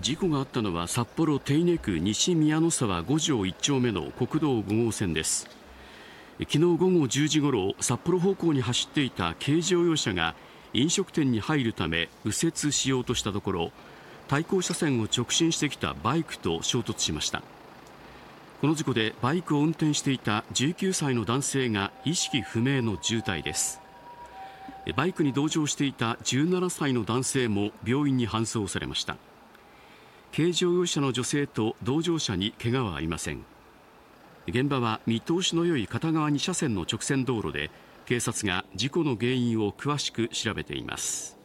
事故があったのは札幌手稲区西宮の沢5条1丁目の国道5号線です。昨日午後10時ごろ札幌方向に走っていた軽乗用車が飲食店に入るため右折しようとしたところ対向車線を直進してきたバイクと衝突しました。この事故でバイクを運転していた19歳の男性が意識不明の重体です。バイクに同乗していた17歳の男性も病院に搬送されました。軽乗用車の女性と同乗者に怪我はありません。現場は見通しの良い片側2車線の直線道路で警察が事故の原因を詳しく調べています。